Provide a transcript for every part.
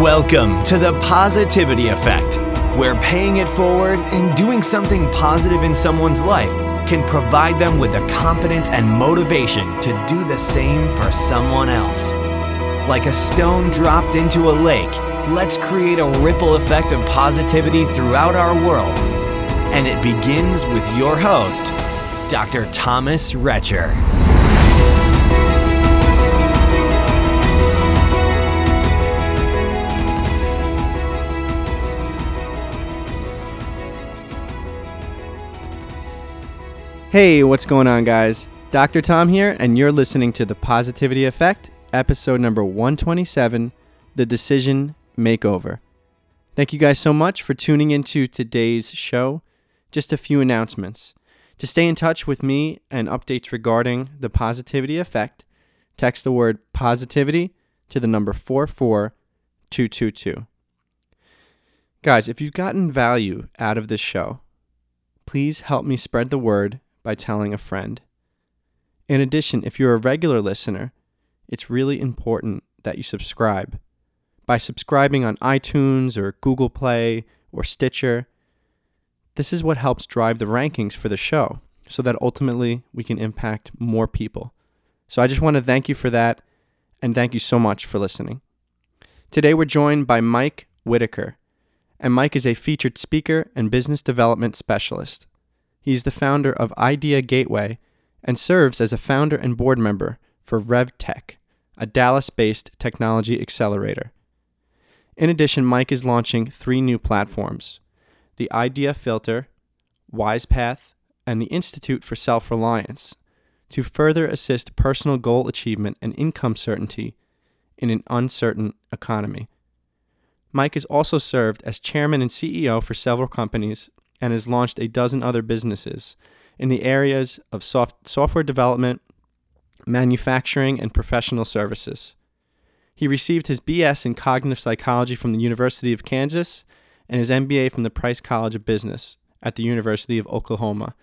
Welcome to the Positivity Effect, where paying it forward and doing something positive in someone's life can provide them with the confidence and motivation to do the same for someone else. Like a stone dropped into a lake, let's create a ripple effect of positivity throughout our world. And it begins with your host, Dr. Thomas Retcher. Hey, what's going on, guys? Dr. Tom here, and you're listening to The Positivity Effect, episode number 127 The Decision Makeover. Thank you guys so much for tuning into today's show. Just a few announcements. To stay in touch with me and updates regarding the positivity effect, text the word positivity to the number 44222. Guys, if you've gotten value out of this show, please help me spread the word by telling a friend. In addition, if you're a regular listener, it's really important that you subscribe. By subscribing on iTunes or Google Play or Stitcher, this is what helps drive the rankings for the show so that ultimately we can impact more people. So I just want to thank you for that and thank you so much for listening. Today we're joined by Mike Whitaker, and Mike is a featured speaker and business development specialist. He's the founder of Idea Gateway and serves as a founder and board member for RevTech, a Dallas based technology accelerator. In addition, Mike is launching three new platforms the Idea Filter, WisePath, and the Institute for Self Reliance to further assist personal goal achievement and income certainty in an uncertain economy. Mike has also served as chairman and CEO for several companies and has launched a dozen other businesses in the areas of soft, software development, manufacturing, and professional services. He received his BS in cognitive psychology from the University of Kansas and his MBA from the Price College of Business at the University of Oklahoma.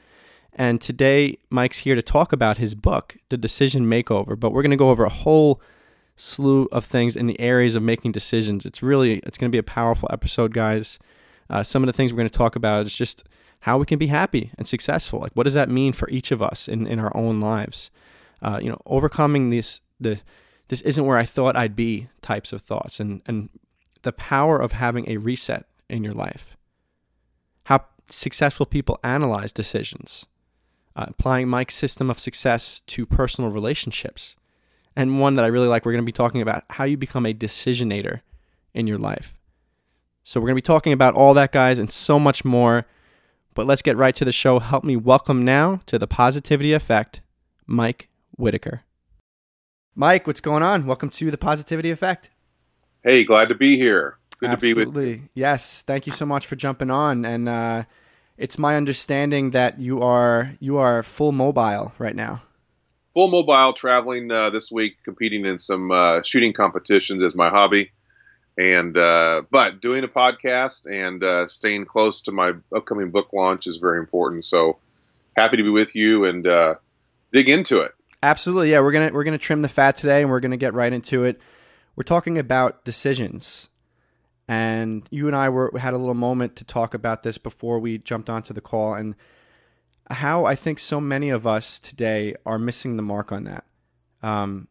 And today, Mike's here to talk about his book, The Decision Makeover. But we're going to go over a whole slew of things in the areas of making decisions. It's really, it's going to be a powerful episode, guys. Uh, some of the things we're going to talk about is just how we can be happy and successful. Like, what does that mean for each of us in, in our own lives? Uh, you know, overcoming this the this isn't where I thought I'd be types of thoughts, and and the power of having a reset in your life. How successful people analyze decisions, uh, applying Mike's system of success to personal relationships, and one that I really like. We're going to be talking about how you become a decisionator in your life. So we're going to be talking about all that, guys, and so much more. But let's get right to the show. Help me welcome now to the Positivity Effect, Mike Whitaker. Mike, what's going on? Welcome to the Positivity Effect. Hey, glad to be here. Good Absolutely. to be with you. Yes, thank you so much for jumping on. And uh, it's my understanding that you are you are full mobile right now. Full mobile, traveling uh, this week, competing in some uh, shooting competitions as my hobby and uh, but doing a podcast and uh, staying close to my upcoming book launch is very important. So happy to be with you and uh, dig into it. Absolutely, yeah. We're gonna we're gonna trim the fat today, and we're gonna get right into it. We're talking about decisions, and you and I were had a little moment to talk about this before we jumped onto the call, and how I think so many of us today are missing the mark on that. Um,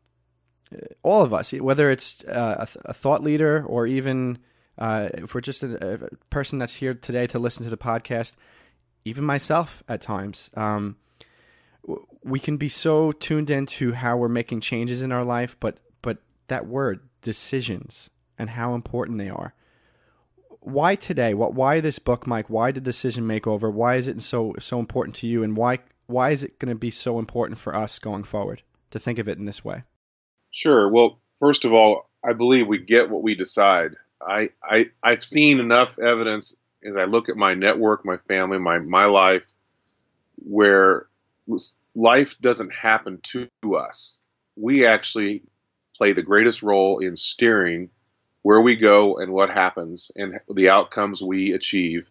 all of us, whether it's uh, a, a, thought leader or even uh, if we're just a, a, person that's here today to listen to the podcast, even myself at times, um, we can be so tuned into how we're making changes in our life, but but that word decisions and how important they are. Why today? What? Why this book, Mike? Why the decision makeover? Why is it so so important to you? And why why is it going to be so important for us going forward to think of it in this way? Sure. Well, first of all, I believe we get what we decide. I, I I've seen enough evidence as I look at my network, my family, my my life, where life doesn't happen to us. We actually play the greatest role in steering where we go and what happens and the outcomes we achieve.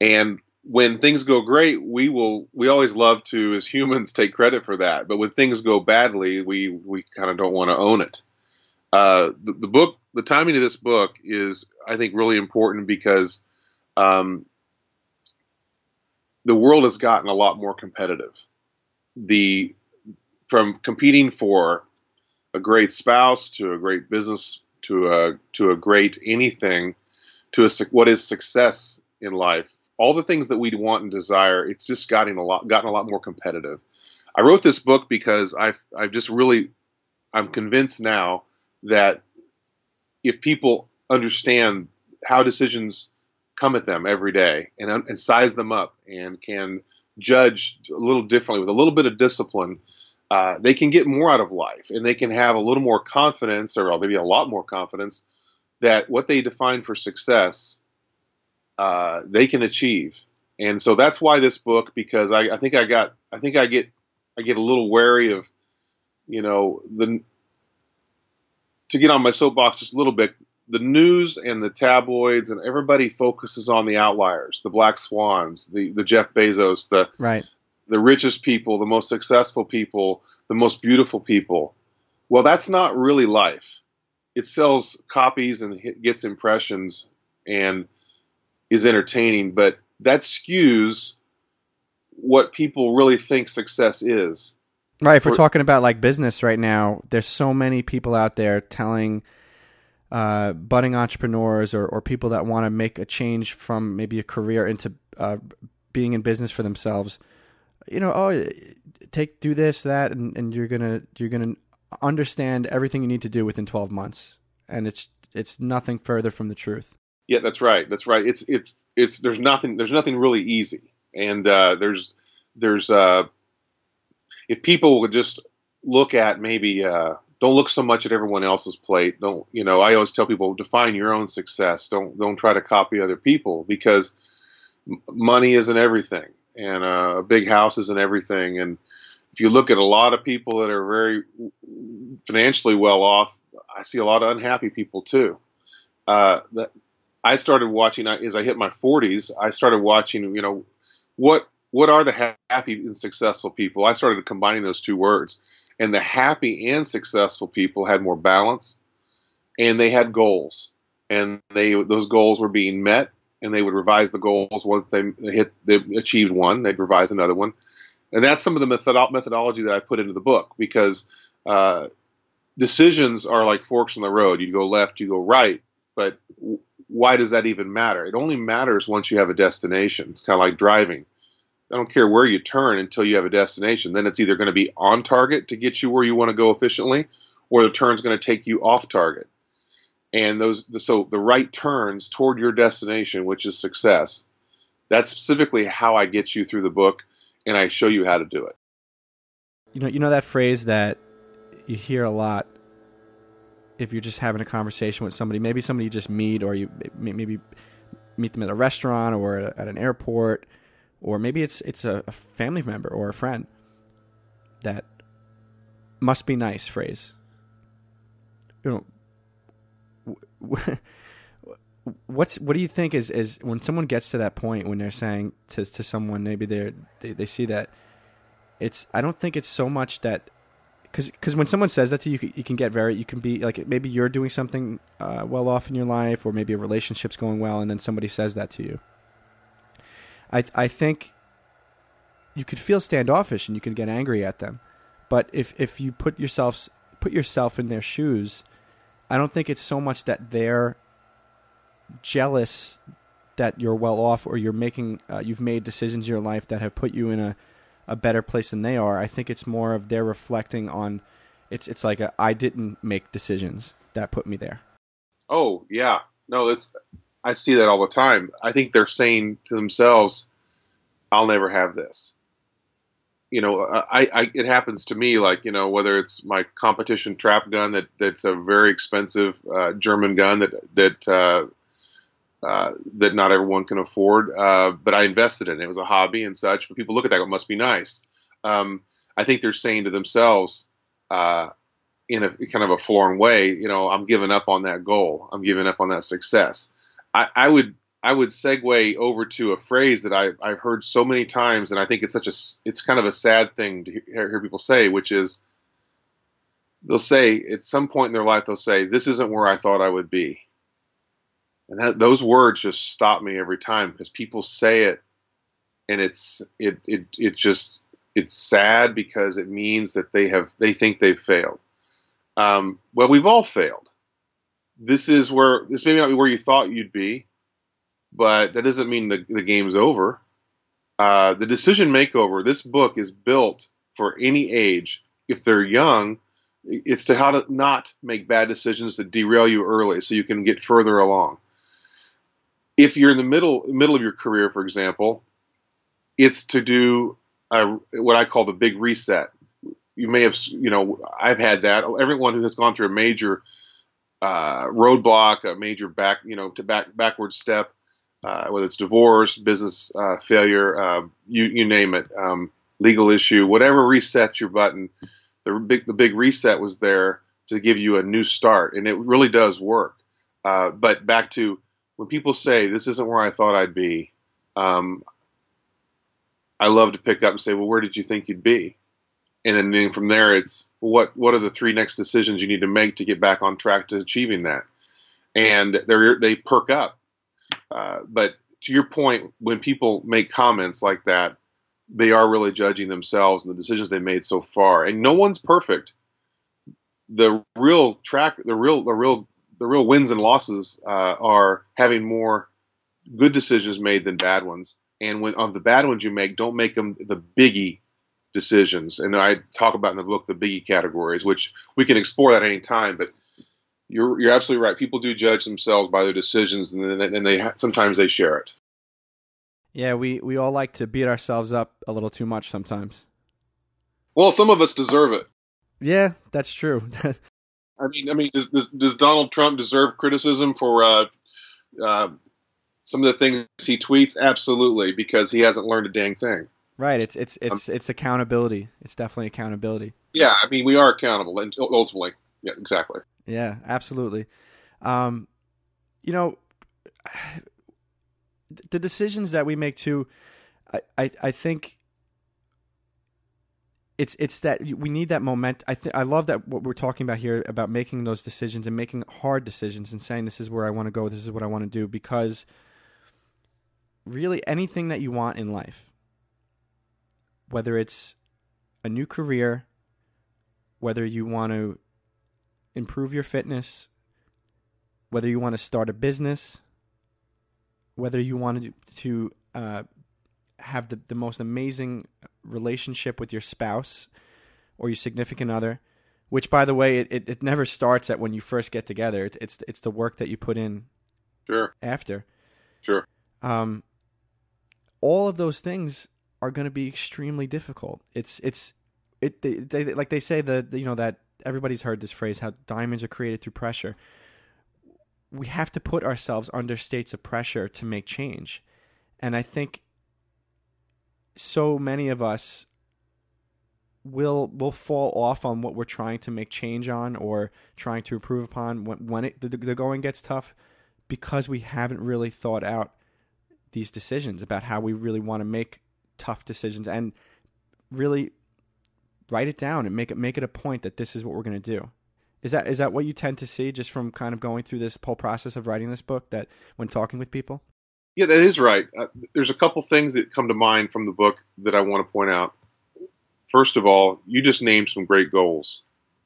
And when things go great, we will we always love to as humans take credit for that. But when things go badly, we we kind of don't want to own it. Uh, the, the, book the timing of this book is, I think, really important because um, the world has gotten a lot more competitive. The from competing for a great spouse to a great business to a to a great anything to a what is success in life all the things that we'd want and desire it's just gotten a lot gotten a lot more competitive. I wrote this book because i've i've just really i'm convinced now that if people understand how decisions come at them every day and, and size them up and can judge a little differently with a little bit of discipline, uh, they can get more out of life and they can have a little more confidence or maybe a lot more confidence that what they define for success uh, they can achieve. And so that's why this book, because I, I think I got, I think I get, I get a little wary of, you know, the to get on my soapbox just a little bit, the news and the tabloids and everybody focuses on the outliers, the black swans, the the Jeff Bezos, the right, the richest people, the most successful people, the most beautiful people. Well, that's not really life. It sells copies and gets impressions and is entertaining, but that skews what people really think success is. Right. If we're talking about like business right now, there's so many people out there telling uh, budding entrepreneurs or, or people that want to make a change from maybe a career into uh, being in business for themselves. You know, oh, take do this that, and, and you're gonna you're gonna understand everything you need to do within 12 months, and it's it's nothing further from the truth. Yeah, that's right. That's right. It's it's it's there's nothing there's nothing really easy, and uh, there's there's uh, if people would just look at maybe uh, don't look so much at everyone else's plate. Don't you know? I always tell people define your own success. Don't don't try to copy other people because money isn't everything, and uh, a big house isn't everything. And if you look at a lot of people that are very financially well off, I see a lot of unhappy people too. Uh, that I started watching as I hit my 40s. I started watching, you know, what what are the happy and successful people? I started combining those two words. And the happy and successful people had more balance and they had goals. And they those goals were being met and they would revise the goals once they hit they achieved one, they'd revise another one. And that's some of the methodolo- methodology that I put into the book because uh, decisions are like forks in the road. You go left, you go right, but why does that even matter? It only matters once you have a destination. It's kind of like driving. I don't care where you turn until you have a destination. Then it's either going to be on target to get you where you want to go efficiently, or the turn's going to take you off target. And those, so the right turns toward your destination, which is success. That's specifically how I get you through the book, and I show you how to do it. You know, you know that phrase that you hear a lot if you're just having a conversation with somebody, maybe somebody you just meet, or you maybe meet them at a restaurant or at an airport or maybe it's it's a, a family member or a friend that must be nice phrase. You know what's what do you think is is when someone gets to that point when they're saying to to someone maybe they're they, they see that it's i don't think it's so much that because when someone says that to you, you can get very you can be like maybe you're doing something uh, well off in your life or maybe a relationship's going well and then somebody says that to you I I think you could feel standoffish and you could get angry at them. But if if you put yourself put yourself in their shoes, I don't think it's so much that they're jealous that you're well off or you're making uh, you've made decisions in your life that have put you in a a better place than they are. I think it's more of they're reflecting on it's it's like I didn't make decisions that put me there. Oh yeah, no, it's I see that all the time. I think they're saying to themselves, "I'll never have this." You know, I, I it happens to me like you know whether it's my competition trap gun that that's a very expensive uh, German gun that that uh, uh, that not everyone can afford, uh, but I invested in it. It was a hobby and such. But people look at that, it must be nice. Um, I think they're saying to themselves, uh, in a kind of a forlorn way, you know, I'm giving up on that goal. I'm giving up on that success. I, I would I would segue over to a phrase that I, I've heard so many times, and I think it's such a it's kind of a sad thing to hear, hear people say, which is they'll say at some point in their life they'll say, "This isn't where I thought I would be," and that, those words just stop me every time because people say it, and it's it it it just it's sad because it means that they have they think they've failed. Um, well, we've all failed. This is where this may not be where you thought you'd be, but that doesn't mean the, the game's over. Uh, the decision makeover. This book is built for any age. If they're young, it's to how to not make bad decisions that derail you early, so you can get further along. If you're in the middle middle of your career, for example, it's to do a, what I call the big reset. You may have, you know, I've had that. Everyone who has gone through a major uh, roadblock, a major back, you know, to back backward step, uh, whether it's divorce, business uh, failure, uh, you you name it, um, legal issue, whatever resets your button. The big the big reset was there to give you a new start, and it really does work. Uh, but back to when people say this isn't where I thought I'd be, um, I love to pick up and say, well, where did you think you'd be? And then from there, it's what what are the three next decisions you need to make to get back on track to achieving that? And they they perk up. Uh, but to your point, when people make comments like that, they are really judging themselves and the decisions they made so far. And no one's perfect. The real track, the real, the real, the real wins and losses uh, are having more good decisions made than bad ones and when of the bad ones you make, don't make them the biggie decisions. And I talk about in the book the biggie categories, which we can explore that any time. But you're you're absolutely right. People do judge themselves by their decisions, and then and they sometimes they share it. Yeah, we we all like to beat ourselves up a little too much sometimes. Well, some of us deserve it. Yeah, that's true. I mean, I mean, does, does, does Donald Trump deserve criticism for uh, uh, some of the things he tweets, absolutely, because he hasn't learned a dang thing. Right. It's it's it's um, it's accountability. It's definitely accountability. Yeah, I mean, we are accountable, and ultimately, yeah, exactly. Yeah, absolutely. Um, you know, the decisions that we make too, I, I, I think it's it's that we need that moment. I think I love that what we're talking about here about making those decisions and making hard decisions and saying this is where I want to go, this is what I want to do because really anything that you want in life, whether it's a new career, whether you want to improve your fitness, whether you want to start a business, whether you want to, to uh, have the, the most amazing relationship with your spouse or your significant other, which, by the way, it, it, it never starts at when you first get together. It, it's it's the work that you put in sure. after. Sure. Um, all of those things are going to be extremely difficult. It's it's it they, they like they say that you know that everybody's heard this phrase how diamonds are created through pressure. We have to put ourselves under states of pressure to make change. And I think so many of us will will fall off on what we're trying to make change on or trying to improve upon when when it, the, the going gets tough because we haven't really thought out these decisions about how we really want to make tough decisions and really write it down and make it make it a point that this is what we're going to do. Is that is that what you tend to see just from kind of going through this whole process of writing this book that when talking with people? Yeah, that is right. Uh, there's a couple things that come to mind from the book that I want to point out. First of all, you just named some great goals,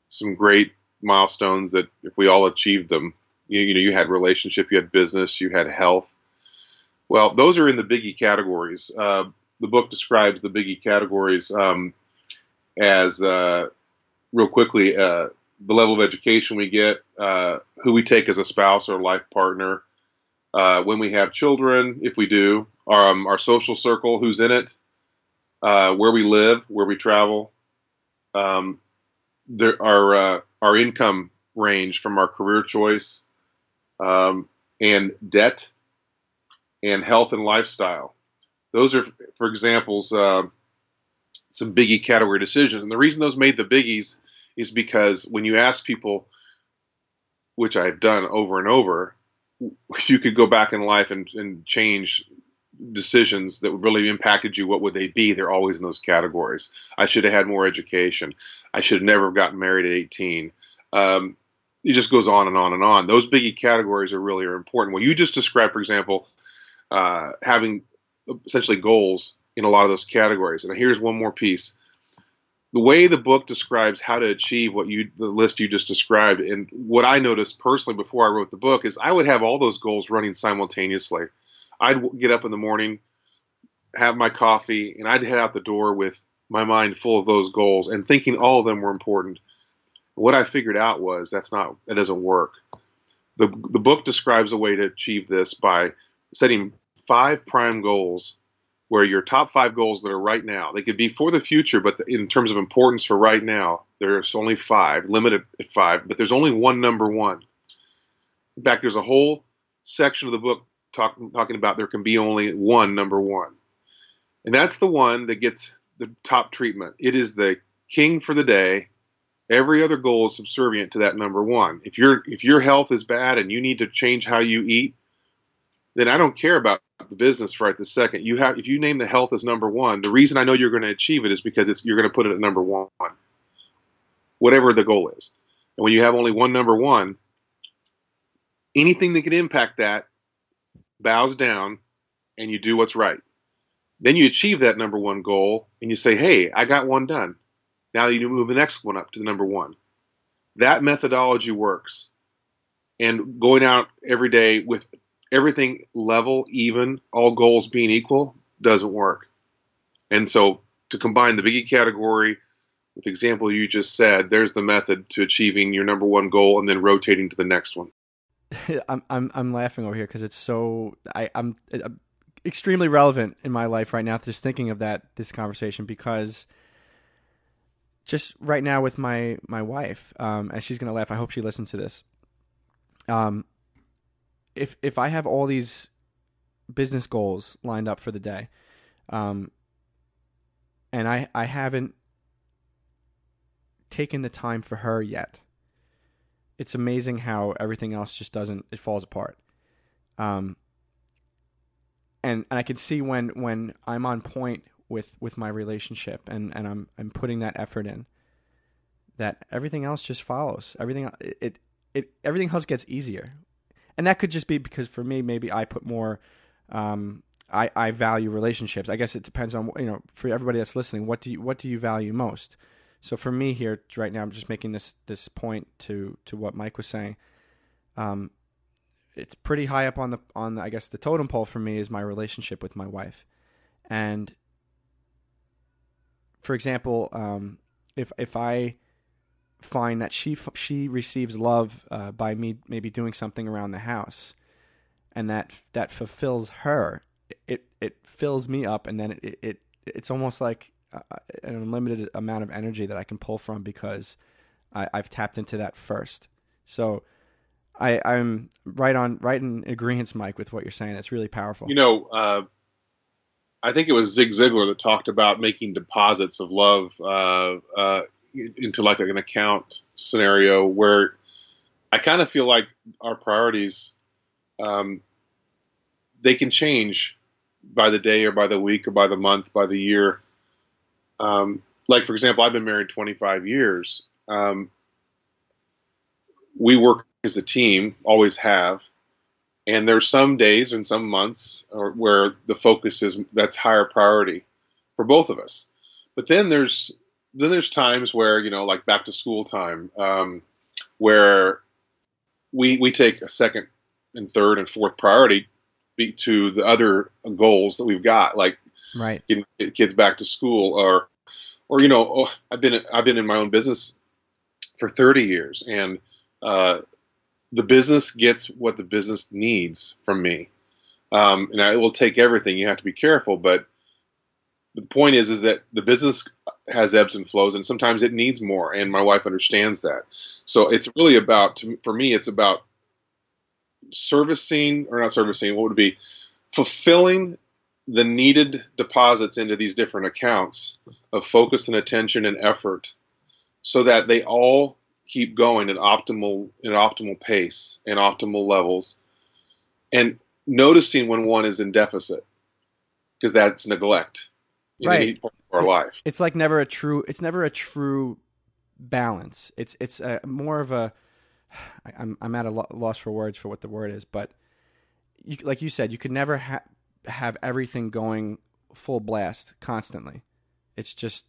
some great milestones that if we all achieved them, you, you know, you had relationship, you had business, you had health, well, those are in the biggie categories. Uh, the book describes the biggie categories um, as uh, real quickly uh, the level of education we get, uh, who we take as a spouse or life partner, uh, when we have children, if we do, um, our social circle, who's in it, uh, where we live, where we travel, um, there, our our income range from our career choice, um, and debt and health and lifestyle. Those are, for examples, uh, some biggie category decisions. And the reason those made the biggies is because when you ask people, which I've done over and over, you could go back in life and, and change decisions that really impacted you, what would they be? They're always in those categories. I should have had more education. I should have never gotten married at 18. Um, it just goes on and on and on. Those biggie categories are really are important. When you just described, for example, uh, having essentially goals in a lot of those categories. And here's one more piece. The way the book describes how to achieve what you the list you just described, and what I noticed personally before I wrote the book is I would have all those goals running simultaneously. I'd get up in the morning, have my coffee, and I'd head out the door with my mind full of those goals and thinking all of them were important. What I figured out was that's not that doesn't work. The the book describes a way to achieve this by setting five prime goals where your top five goals that are right now, they could be for the future, but in terms of importance for right now, there's only five, limited at five, but there's only one number one. In fact, there's a whole section of the book talk, talking about there can be only one number one. And that's the one that gets the top treatment. It is the king for the day. Every other goal is subservient to that number one. If your if your health is bad and you need to change how you eat, then I don't care about the business right this second. You have if you name the health as number one, the reason I know you're going to achieve it is because it's you're going to put it at number one, whatever the goal is. And when you have only one number one, anything that can impact that bows down, and you do what's right. Then you achieve that number one goal, and you say, "Hey, I got one done." Now you move the next one up to the number one. That methodology works. And going out every day with everything level, even, all goals being equal, doesn't work. And so to combine the biggie category with the example you just said, there's the method to achieving your number one goal and then rotating to the next one. I'm I'm I'm laughing over here because it's so I I'm, I'm, extremely relevant in my life right now. Just thinking of that this conversation because just right now with my my wife, um, and she's gonna laugh. I hope she listens to this. Um, if if I have all these business goals lined up for the day, um, and I I haven't taken the time for her yet. It's amazing how everything else just doesn't it falls apart. Um, and and I can see when when I'm on point with with my relationship and and I'm I'm putting that effort in that everything else just follows. Everything it, it, everything else gets easier and that could just be because for me, maybe I put more. Um, I, I value relationships. I guess it depends on you know for everybody that's listening. What do you what do you value most? So for me here right now, I'm just making this this point to to what Mike was saying. Um, it's pretty high up on the on the, I guess the totem pole for me is my relationship with my wife, and for example, um, if if I find that she she receives love uh, by me maybe doing something around the house, and that that fulfills her. It it fills me up, and then it, it it's almost like an unlimited amount of energy that I can pull from because I, have tapped into that first. So I, I'm right on right in agreement, Mike, with what you're saying. It's really powerful. You know, uh, I think it was Zig Ziglar that talked about making deposits of love. Uh, uh, into like an account scenario where I kind of feel like our priorities um, they can change by the day or by the week or by the month, by the year. Um, like for example, I've been married 25 years. Um, we work as a team, always have, and there's some days and some months where the focus is that's higher priority for both of us. But then there's then there's times where you know, like back to school time, um, where we we take a second and third and fourth priority to the other goals that we've got, like right getting kids back to school, or or you know, oh, I've been I've been in my own business for 30 years, and uh, the business gets what the business needs from me, um, and I will take everything. You have to be careful, but the point is is that the business has ebbs and flows and sometimes it needs more and my wife understands that. So it's really about for me it's about servicing or not servicing what would be? Fulfilling the needed deposits into these different accounts of focus and attention and effort so that they all keep going at optimal at optimal pace and optimal levels. And noticing when one is in deficit because that's neglect Right. any part of our life. It's like never a true. It's never a true balance. It's it's a, more of a. I, I'm I'm at a lo- loss for words for what the word is, but you, like you said, you could never ha- have everything going full blast constantly. It's just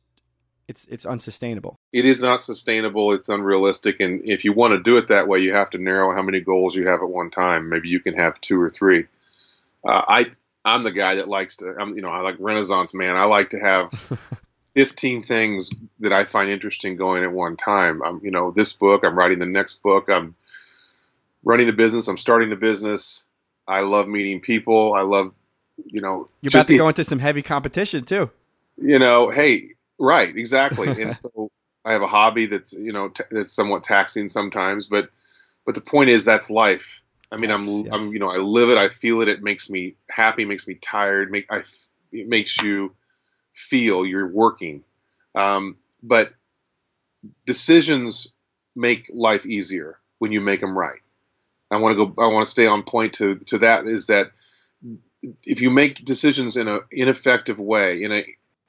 it's it's unsustainable. It is not sustainable. It's unrealistic, and if you want to do it that way, you have to narrow how many goals you have at one time. Maybe you can have two or three. Uh, I I'm the guy that likes to. I'm you know I like Renaissance man. I like to have 15 things that I find interesting going at one time. I'm, you know, this book, I'm writing the next book, I'm running a business, I'm starting a business. I love meeting people. I love, you know, You're about to go into some heavy competition too. you know, hey, right, exactly. and so I have a hobby that's, you know, t- that's somewhat taxing sometimes, but, but the point is that's life. I mean, Yes, I'm, yes. I'm, you know, I live it. I feel it. It makes me happy, makes me tired. Make, I, it makes you feel you're working. Um, but decisions make life easier when you make them right. I want to go. I want to stay on point to to that. Is that if you make decisions in a ineffective way, in a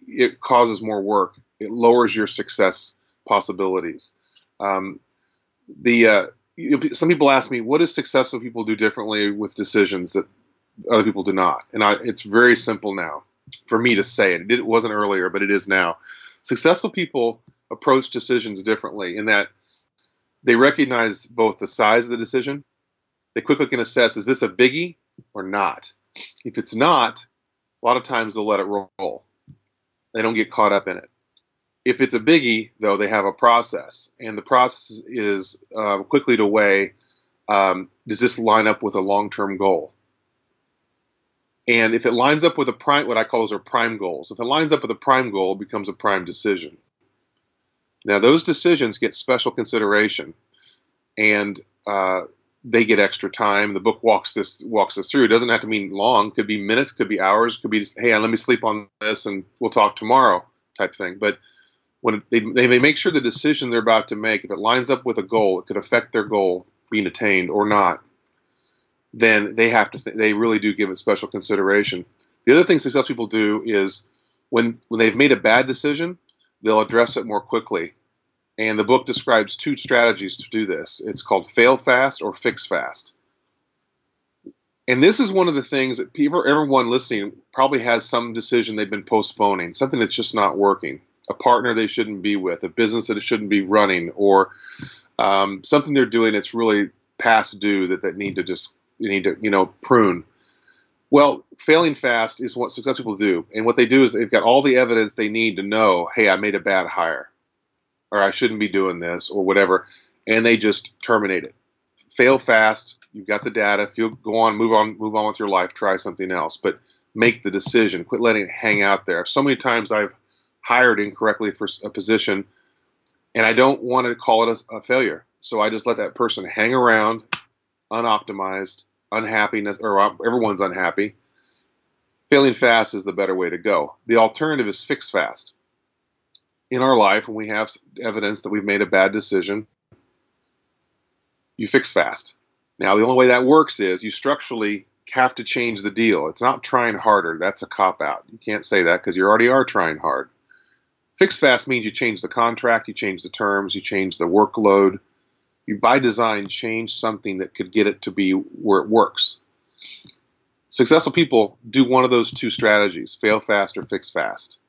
it causes more work. It lowers your success possibilities. Um, the uh, know, some people ask me, what do successful people do differently with decisions that other people do not? And I, it's very simple now for me to say it. It wasn't earlier, but it is now. Successful people approach decisions differently in that they recognize both the size of the decision. They quickly can assess is this a biggie or not. If it's not, a lot of times they'll let it roll. They don't get caught up in it. If it's a biggie, though, they have a process, and the process is uh, quickly to weigh: um, does this line up with a long-term goal? And if it lines up with a prime, what I call those are prime goals. If it lines up with a prime goal, it becomes a prime decision. Now, those decisions get special consideration, and uh, they get extra time. The book walks this walks us through. It doesn't have to mean long. Could be minutes. Could be hours. Could be just, hey, let me sleep on this, and we'll talk tomorrow, type thing. But when they they make sure the decision they're about to make, if it lines up with a goal, it could affect their goal being attained or not, then they have to. Th- they really do give it special consideration. The other thing successful people do is when when they've made a bad decision, they'll address it more quickly. And the book describes two strategies to do this. It's called fail fast or fix fast. And this is one of the things that people, everyone listening, probably has some decision they've been postponing, something that's just not working, a partner they shouldn't be with, a business that it shouldn't be running, or um, something they're doing that's really past due that they need to just you need to you know prune. Well, failing fast is what successful people do, and what they do is they've got all the evidence they need to know, hey, I made a bad hire, or I shouldn't be doing this, or whatever, and they just terminate it. Fail fast. You've got the data. Feel go on, move on, move on with your life. Try something else, but make the decision. Quit letting it hang out there. So many times I've hired incorrectly for a position, and I don't want to call it a, a failure. So I just let that person hang around, unoptimized, unhappiness, or uh, everyone's unhappy. Failing fast is the better way to go. The alternative is fix fast. In our life, when we have evidence that we've made a bad decision, you fix fast. Now, the only way that works is you structurally have to change the deal. It's not trying harder. That's a cop out. You can't say that because you already are trying hard. Fix fast means you change the contract, you change the terms, you change the workload. You, by design, change something that could get it to be where it works. Successful people do one of those two strategies fail fast or fix fast.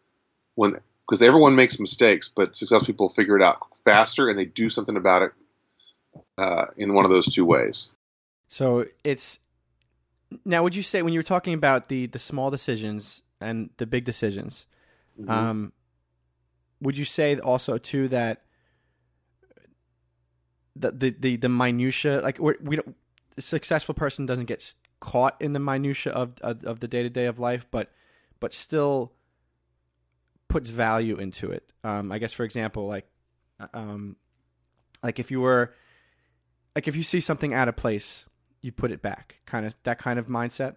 When because everyone makes mistakes, but successful people figure it out faster and they do something about it uh, in one of those two ways. So it's now. Would you say when you were talking about the the small decisions and the big decisions, Mm-hmm. um, would you say also too that the the the, the minutia like we're, we don't a successful person doesn't get caught in the minutia of of, of the day to day of life, but but still puts value into it. Um, I guess for example, like um, like if you were like if you see something out of place, you put it back. Kind of that kind of mindset.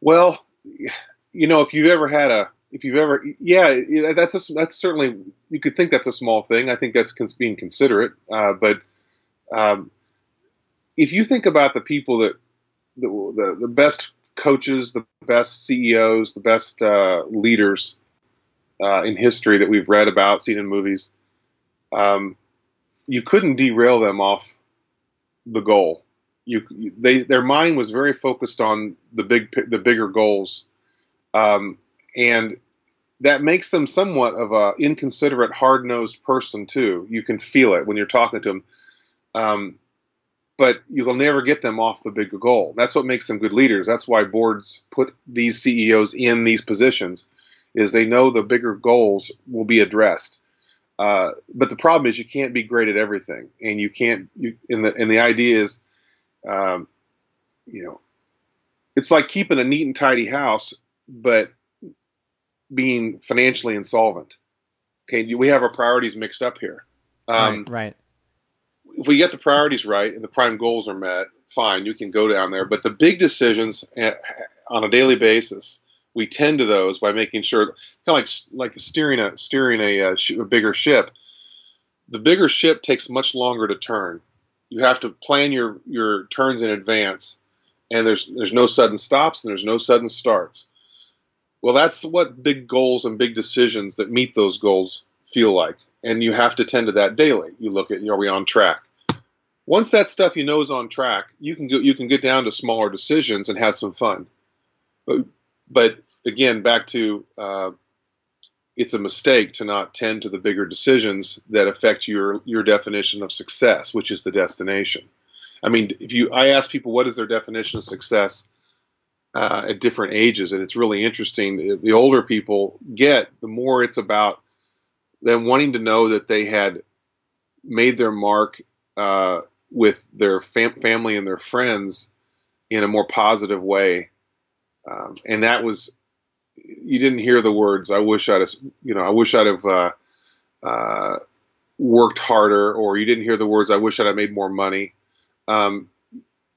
Well, you know, if you've ever had a, if you've ever, yeah, that's a, that's certainly you could think that's a small thing. I think that's being considerate, uh, but um, if you think about the people that the, the the best coaches, the best CEOs, the best uh, leaders uh, in history that we've read about, seen in movies, um, you couldn't derail them off the goal. You, they, their mind was very focused on the big, the bigger goals, um, and that makes them somewhat of a inconsiderate, hard-nosed person too. You can feel it when you're talking to them. Um, but you'll never get them off the bigger goal. That's what makes them good leaders. That's why boards put these CEOs in these positions, is they know the bigger goals will be addressed. Uh, but the problem is you can't be great at everything, and you can't. You, and the and the idea is, um, you know, it's like keeping a neat and tidy house, but being financially insolvent. Okay, we have our priorities mixed up here. Um, right, right if we get the priorities right and the prime goals are met, fine, you can go down there. But the big decisions eh, on a daily basis, we tend to those by making sure, kind of like like steering a steering a, a, a bigger ship. The bigger ship takes much longer to turn. You have to plan your your turns in advance, and there's there's no sudden stops and there's no sudden starts. Well, that's what big goals and big decisions that meet those goals feel like and you have to tend to that daily. You look at, are we on track? Once that stuff you know is on track, you can go, you can get down to smaller decisions and have some fun. But, but again, back to uh, it's a mistake to not tend to the bigger decisions that affect your your definition of success, which is the destination. I mean, if you I ask people what is their definition of success uh, at different ages, and it's really interesting. The older people get, the more it's about them wanting to know that they had made their mark uh, with their fam- family and their friends in a more positive way. Um, and that was, you didn't hear the words, I wish I'd have, you know, I wish I'd have uh, uh, worked harder, or you didn't hear the words, I wish I'd have made more money. Um,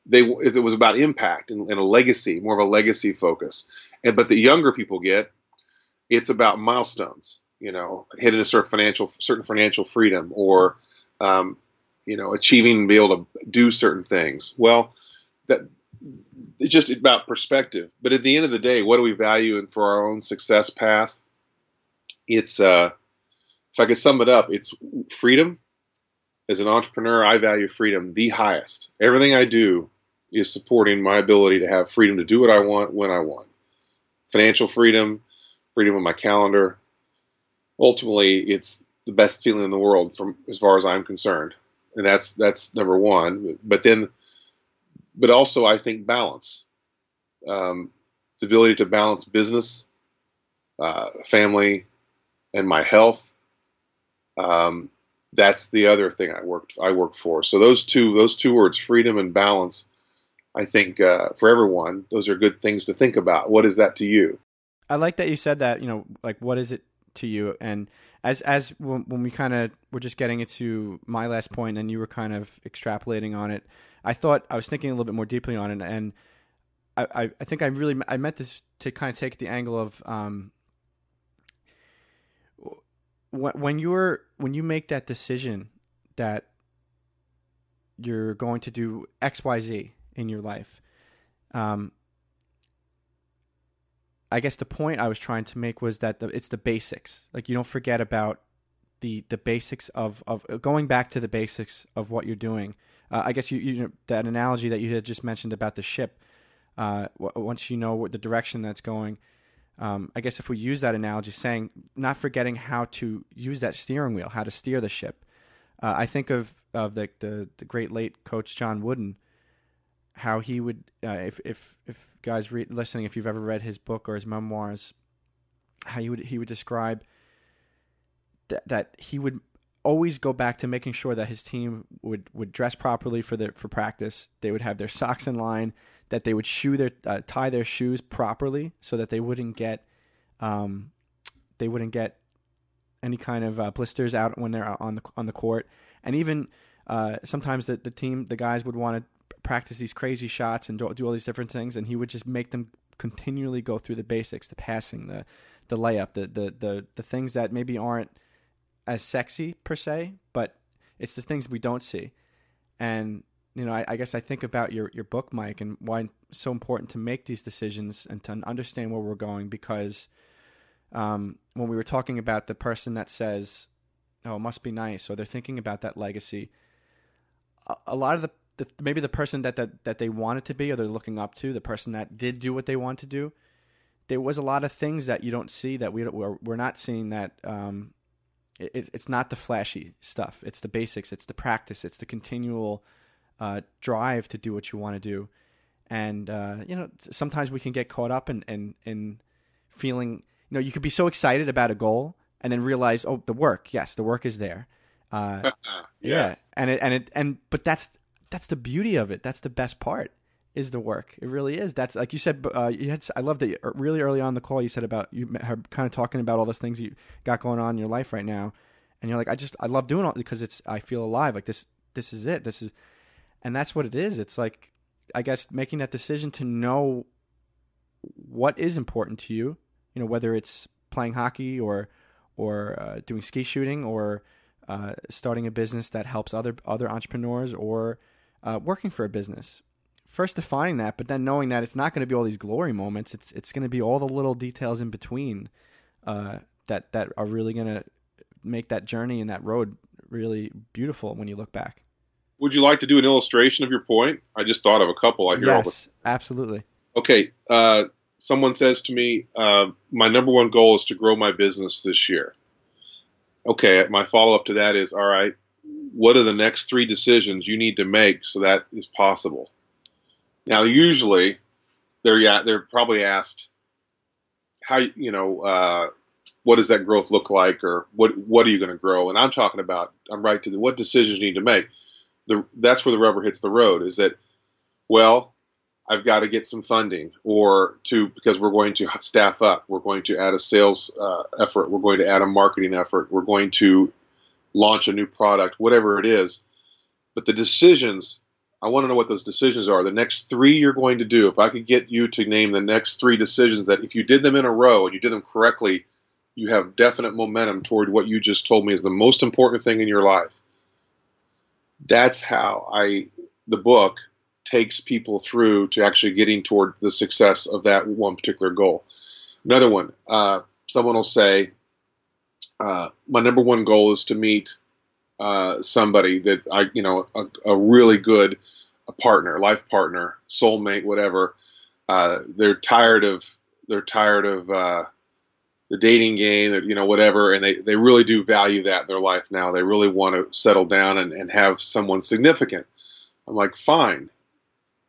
they, it was about impact and, and, a legacy, more of a legacy focus. And, but the younger people get, it's about milestones you know, hitting a certain financial certain financial freedom or um, you know, achieving and be able to do certain things. Well, that it's just about perspective. But at the end of the day, what do we value and for our own success path? It's uh, if I could sum it up, it's freedom. As an entrepreneur, I value freedom the highest. Everything I do is supporting my ability to have freedom to do what I want when I want. Financial freedom, freedom of my calendar, ultimately it's the best feeling in the world from as far as I'm concerned. And that's that's number one. But then but also I think balance. Um, the ability to balance business, uh, family, and my health. Um, that's the other thing I worked I worked for. So those two those two words, freedom and balance, I think uh, for everyone, those are good things to think about. What is that to you? I like that you said that. You know, like what is it to you. And as as when, we kind of were just getting into my last point, and you were kind of extrapolating on it, I thought I was thinking a little bit more deeply on it, and I I, think I really I meant this to kind of take the angle of um, when you're when you make that decision that you're going to do X Y Z in your life. Um, I guess the point I was trying to make was that the, it's the basics. Like you don't forget about the the basics of of going back to the basics of what you're doing. Uh, I guess you, you that analogy that you had just mentioned about the ship. Uh, once you know what the direction that's going, um, I guess if we use that analogy, saying not forgetting how to use that steering wheel, how to steer the ship. Uh, I think of of the, the the great late coach John Wooden, how he would uh, if if if guys read, listening if you've ever read his book or his memoirs how he would he would describe that that he would always go back to making sure that his team would would dress properly for the for practice they would have their socks in line that they would shoe their uh, tie their shoes properly so that they wouldn't get um they wouldn't get any kind of uh, blisters out when they're on the on the court. And even uh, sometimes the, the team the guys would want to practice these crazy shots and do, do all these different things, and he would just make them continually go through the basics, the passing, the the layup, the the the, the things that maybe aren't as sexy per se, but it's the things we don't see. And you know, I, I guess I think about your your book, Mike, and why it's so important to make these decisions and to understand where we're going because um, when we were talking about the person that says, "Oh, it must be nice," or they're thinking about that legacy, a, a lot of the, the, maybe the person that, that that they wanted to be or they're looking up to, the person that did do what they want to do, there was a lot of things that you don't see that we we're, we're not seeing that. Um, it, it's not the flashy stuff. It's the basics. It's the practice. It's the continual uh, drive to do what you want to do. And uh, you know, sometimes we can get caught up in, in in feeling. You know, you could be so excited about a goal and then realize, oh, the work. Yes, the work is there. Uh, yes. Yeah, and it and it and but that's that's the beauty of it. That's the best part is the work. It really is. That's like you said. Uh, you had. I love that really early on the call. You said about you kind of talking about all those things you got going on in your life right now, and you're like, I just I love doing all because it's I feel alive. Like this this is it. This is, and that's what it is. It's like I guess making that decision to know what is important to you. You know, whether it's playing hockey or or uh, doing ski shooting or uh, starting a business that helps other other entrepreneurs or uh, working for a business. First defining that, but then knowing that it's not going to be all these glory moments. It's it's going to be all the little details in between uh, that that are really going to make that journey and that road really beautiful when you look back. Would you like to do an illustration of your point? I just thought of a couple. I hear yes, all the. absolutely. Okay, uh, someone says to me, uh, "My number one goal is to grow my business this year." Okay, my follow up to that is, all right, what are the next three decisions you need to make so that is possible? Now, usually, they're yeah, they're probably asked, how you know, uh, what does that growth look like, or what what are you going to grow? And I'm talking about, I'm right to the what decisions you need to make. The that's where the rubber hits the road. Is that, well, I've got to get some funding, or to because we're going to staff up, we're going to add a sales uh, effort, we're going to add a marketing effort, we're going to launch a new product, whatever it is. But the decisions, I want to know what those decisions are. The next three you're going to do. If I could get you to name the next three decisions that if you did them in a row and you did them correctly, you have definite momentum toward what you just told me is the most important thing in your life. That's how I the book takes people through to actually getting toward the success of that one particular goal. Another one, uh, someone will say, uh, "My number one goal is to meet uh, somebody that I, you know, a, a really good a partner, life partner, soulmate, whatever. Uh, they're tired of they're tired of uh, the dating game, you know, whatever, and they, they really do value that in their life now. They really want to settle down and, and have someone significant. I'm like, fine.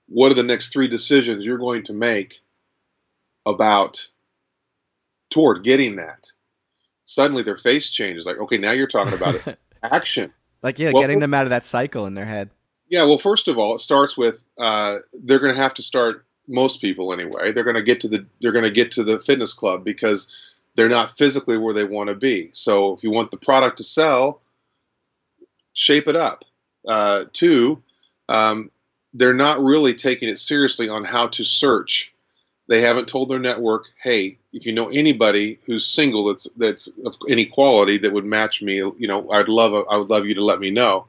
What are the next three decisions you're going to make about toward getting that? Suddenly their face changes. Like, okay, now you're talking about it. action. Like, yeah, Well, getting them out of that cycle in their head. Yeah, well, first of all, it starts with uh, they're going to have to start. Most people, anyway, they're going to get to the they're going to get to the fitness club because they're not physically where they want to be. So, if you want the product to sell, shape it up. Uh, two, um, they're not really taking it seriously on how to search. They haven't told their network, "Hey, if you know anybody who's single that's that's of any quality that would match me, you know, I'd love I would love you to let me know."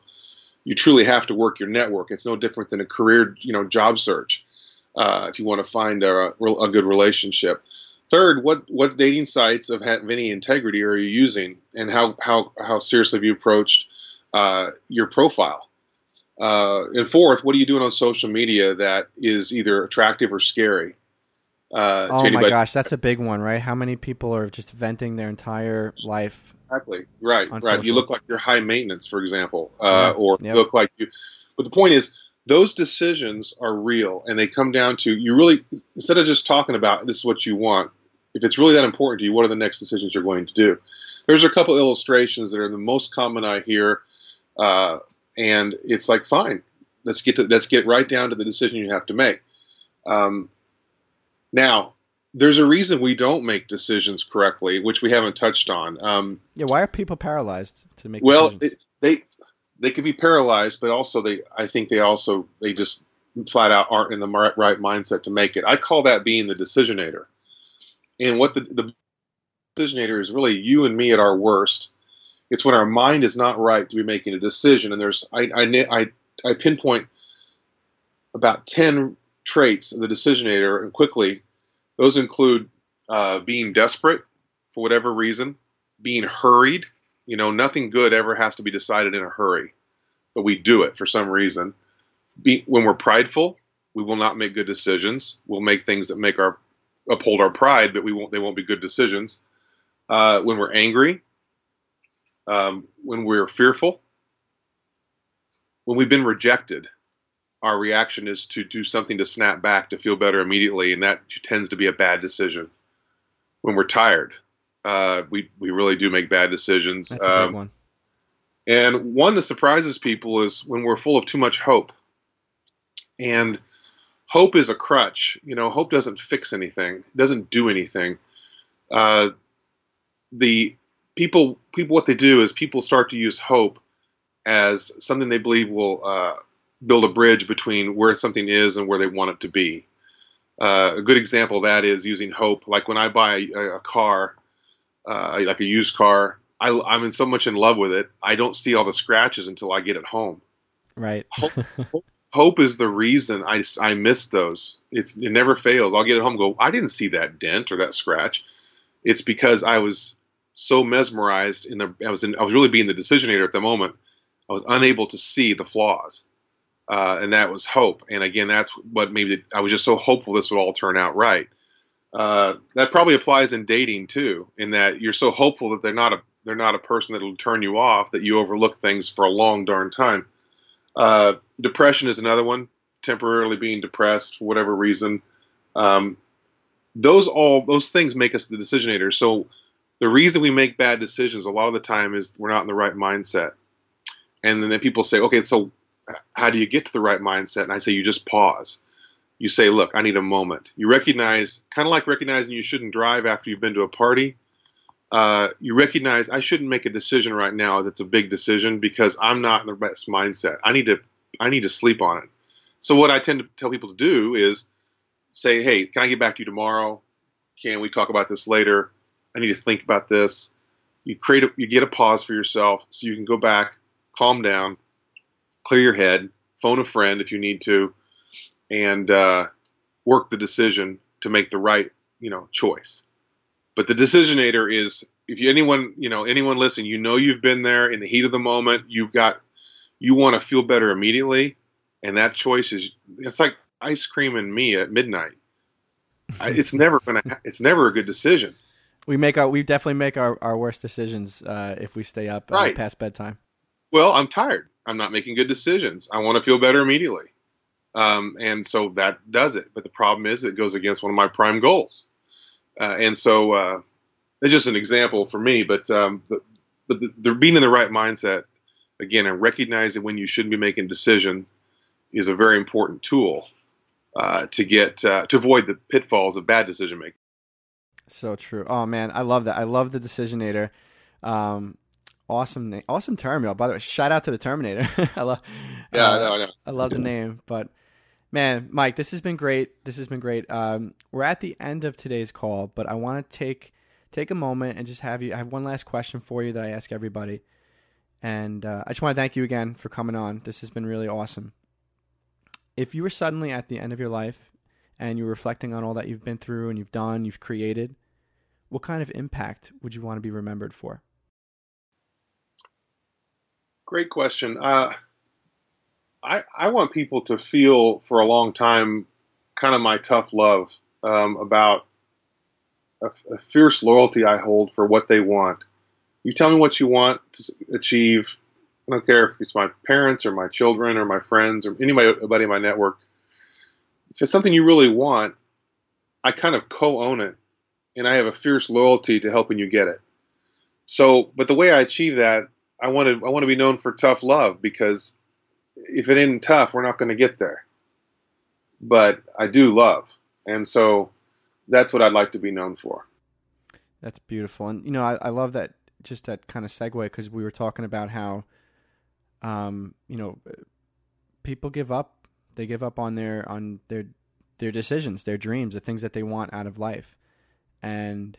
you truly have to work your network. It's no different than a career, you know, job search. Uh, if you want to find a, a good relationship. Third, what what dating sites of any integrity are you using, and how how how seriously have you approached uh, your profile? Uh, and fourth, what are you doing on social media that is either attractive or scary? Uh, Oh my anybody? gosh, that's a big one, right? How many people are just venting their entire life? Exactly. Right. Right. You look like you're high maintenance, for example, uh, Yeah. or Yep. look like you. But the point is, those decisions are real, and they come down to you really instead of just talking about this is what you want. If it's really that important to you, what are the next decisions you're going to do? There's a couple illustrations that are the most common I hear, uh, and it's like, fine, let's get to let's get right down to the decision you have to make. Um, now, there's a reason we don't make decisions correctly, which we haven't touched on. Um, Yeah, why are people paralyzed to make well, decisions? it, they they could be paralyzed, but also they I think they also they just flat out aren't in the right mindset to make it. I call that being the decisionator. And what the the decisionator is really you and me at our worst. It's when our mind is not right to be making a decision. And there's I I I, I pinpoint about ten traits of the decisionator, and quickly, those include uh, being desperate for whatever reason, being hurried. You know, nothing good ever has to be decided in a hurry, but we do it for some reason. Be, when we're prideful, we will not make good decisions. We'll make things that make our uphold our pride, but we won't. They won't be good decisions. Uh, when we're angry, um, when we're fearful, when we've been rejected, our reaction is to do something to snap back to feel better immediately, and that tends to be a bad decision. When we're tired, uh, we we really do make bad decisions. That's a um, big one. And one that surprises people is when we're full of too much hope. And hope is a crutch. You know, hope doesn't fix anything, doesn't do anything. Uh, the people, people, what they do is people start to use hope as something they believe will uh, build a bridge between where something is and where they want it to be. Uh, a good example of that is using hope. Like when I buy a, a car, uh, like a used car, I, am in so much in love with it. I don't see all the scratches until I get it home. Right. hope, hope, is the reason I, I miss those. It's it never fails. I'll get it home. go. I didn't see that dent or that scratch. It's because I was so mesmerized in the. I was in. I was really being the decisionator at the moment. I was unable to see the flaws uh, and that was hope. And again, that's what maybe I was just so hopeful this would all turn out right. Uh, that probably applies in dating too, in that you're so hopeful that they're not a they're not a person that'll turn you off that you overlook things for a long darn time. Uh, depression is another one. Temporarily being depressed for whatever reason. Um, those all those things make us the decisionator. So the reason we make bad decisions a lot of the time is we're not in the right mindset. And then people say, okay, so how do you get to the right mindset? And I say, you just pause. You say, look, I need a moment. You recognize, kind of like recognizing you shouldn't drive after you've been to a party. Uh, you recognize I shouldn't make a decision right now that's a big decision because I'm not in the best mindset. I need to, I need to sleep on it. So what I tend to tell people to do is say, hey, can I get back to you tomorrow? Can we talk about this later? I need to think about this. You create, a, you get a pause for yourself so you can go back, calm down, clear your head, phone a friend if you need to, and uh, work the decision to make the right, you know, choice. But the decisionator is if you anyone, you know, anyone listen, you know you've been there in the heat of the moment, you've got you want to feel better immediately, and that choice is it's like ice cream and me at midnight. it's never gonna it's never a good decision. We make our we definitely make our, our worst decisions uh, if we stay up uh, right. past bedtime. Well, I'm tired. I'm not making good decisions. I want to feel better immediately. Um, and so that does it. But the problem is it goes against one of my prime goals. Uh, and so uh, it's just an example for me. But um, but, but the, the, being in the right mindset again and recognizing when you shouldn't be making decisions is a very important tool uh, to get uh, to avoid the pitfalls of bad decision making. So true. Oh man, I love that. I love the decisionator. Um, awesome name, awesome term, y'all. By the way, shout out to the Terminator. I love. Yeah, uh, I know, I know. I love the name, but man, Mike, this has been great. This has been great. Um, we're at the end of today's call, but I want to take take a moment and just have you. I have one last question for you that I ask everybody, and uh, I just want to thank you again for coming on. This has been really awesome. If you were suddenly at the end of your life and you're reflecting on all that you've been through and you've done, you've created, what kind of impact would you want to be remembered for? Great question. Uh, I I want people to feel for a long time kind of my tough love um, about a, a, fierce loyalty I hold for what they want. You tell me what you want to achieve. I don't care if it's my parents or my children or my friends or anybody in my network. If it's something you really want, I kind of co-own it, and I have a fierce loyalty to helping you get it. So, but the way I achieve that I want to I want to be known for tough love because if it isn't tough, we're not going to get there. But I do love, and so that's what I'd like to be known for. That's beautiful, and you know I, I love that just that kind of segue because we were talking about how, um, you know, people give up. They give up on their on their their decisions, their dreams, the things that they want out of life, and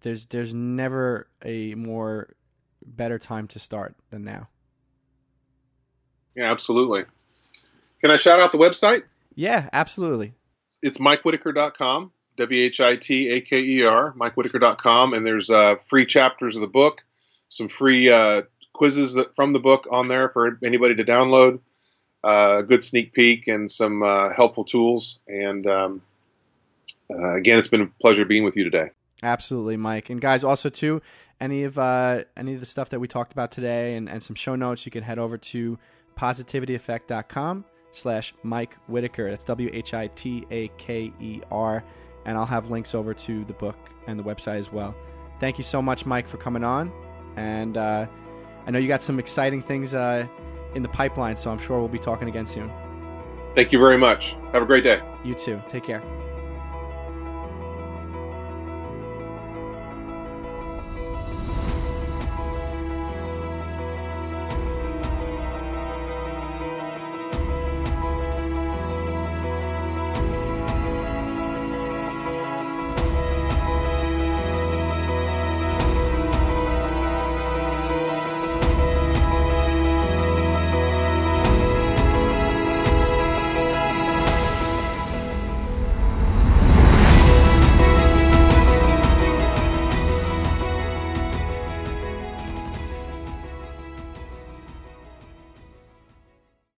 there's there's never a more better time to start than now. Yeah, absolutely. Can I shout out the website? Yeah, absolutely. It's mikewhitaker.com, W H I T A K E R, mikewhitaker.com, and there's uh, free chapters of the book, some free uh, quizzes that, from the book on there for anybody to download, uh, a good sneak peek, and some uh, helpful tools. And um, uh, again, it's been a pleasure being with you today. Absolutely, Mike. And guys, also too, any of uh, any of the stuff that we talked about today and, and some show notes, you can head over to positivityeffect.com slash Mike Whitaker. That's W H I T A K E R. And I'll have links over to the book and the website as well. Thank you so much, Mike, for coming on. And uh, I know you got some exciting things uh, in the pipeline, so I'm sure we'll be talking again soon. Thank you very much. Have a great day. You too. Take care.